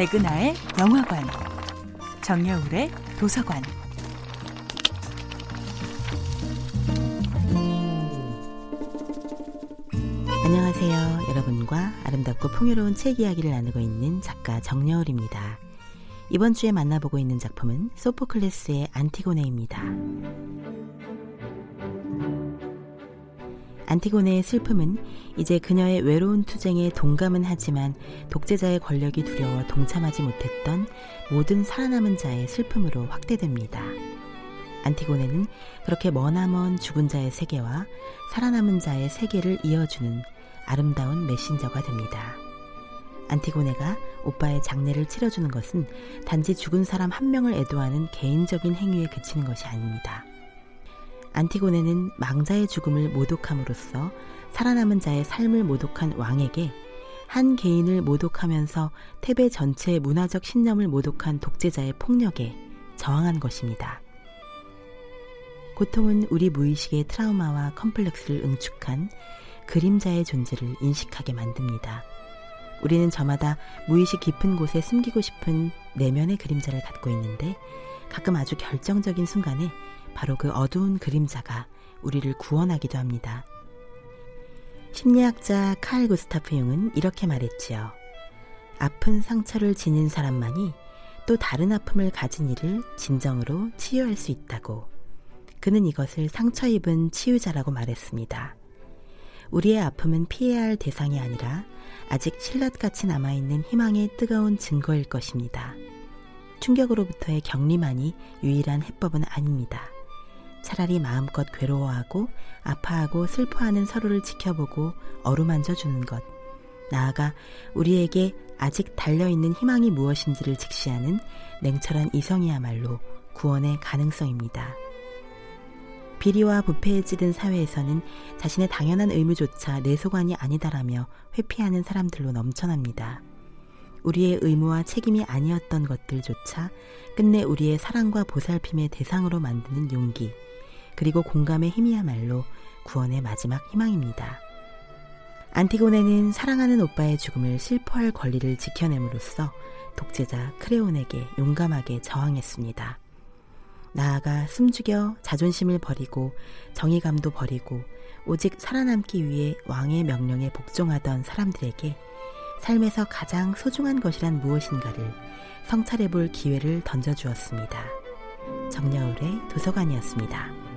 백은하의 영화관, 정여울의 도서관. 안녕하세요. 여러분과 아름답고 풍요로운 책 이야기를 나누고 있는 작가 정여울입니다. 이번 주에 만나보고 있는 작품은 소포클레스의 안티고네입니다. 안티고네의 슬픔은 이제 그녀의 외로운 투쟁에 동감은 하지만 독재자의 권력이 두려워 동참하지 못했던 모든 살아남은 자의 슬픔으로 확대됩니다. 안티고네는 그렇게 머나먼 죽은 자의 세계와 살아남은 자의 세계를 이어주는 아름다운 메신저가 됩니다. 안티고네가 오빠의 장례를 치러주는 것은 단지 죽은 사람 한 명을 애도하는 개인적인 행위에 그치는 것이 아닙니다. 안티고네는 망자의 죽음을 모독함으로써 살아남은 자의 삶을 모독한 왕에게 한 개인을 모독하면서 테베 전체의 문화적 신념을 모독한 독재자의 폭력에 저항한 것입니다. 고통은 우리 무의식의 트라우마와 컴플렉스를 응축한 그림자의 존재를 인식하게 만듭니다. 우리는 저마다 무의식 깊은 곳에 숨기고 싶은 내면의 그림자를 갖고 있는데 가끔 아주 결정적인 순간에 바로 그 어두운 그림자가 우리를 구원하기도 합니다. 심리학자 칼 구스타프 융은 이렇게 말했지요. 아픈 상처를 지닌 사람만이 또 다른 아픔을 가진 이를 진정으로 치유할 수 있다고. 그는 이것을 상처 입은 치유자라고 말했습니다. 우리의 아픔은 피해야 할 대상이 아니라 아직 신랏같이 남아있는 희망의 뜨거운 증거일 것입니다. 충격으로부터의 격리만이 유일한 해법은 아닙니다. 차라리 마음껏 괴로워하고 아파하고 슬퍼하는 서로를 지켜보고 어루만져 주는 것. 나아가 우리에게 아직 달려있는 희망이 무엇인지를 직시하는 냉철한 이성이야말로 구원의 가능성입니다. 비리와 부패에 찌든 사회에서는 자신의 당연한 의무조차 내 소관이 아니다라며 회피하는 사람들로 넘쳐납니다. 우리의 의무와 책임이 아니었던 것들조차 끝내 우리의 사랑과 보살핌의 대상으로 만드는 용기, 그리고 공감의 힘이야말로 구원의 마지막 희망입니다. 안티고네는 사랑하는 오빠의 죽음을 슬퍼할 권리를 지켜냄으로써 독재자 크레온에게 용감하게 저항했습니다. 나아가 숨죽여 자존심을 버리고 정의감도 버리고 오직 살아남기 위해 왕의 명령에 복종하던 사람들에게 삶에서 가장 소중한 것이란 무엇인가를 성찰해 볼 기회를 던져주었습니다. 정여울의 도서관이었습니다.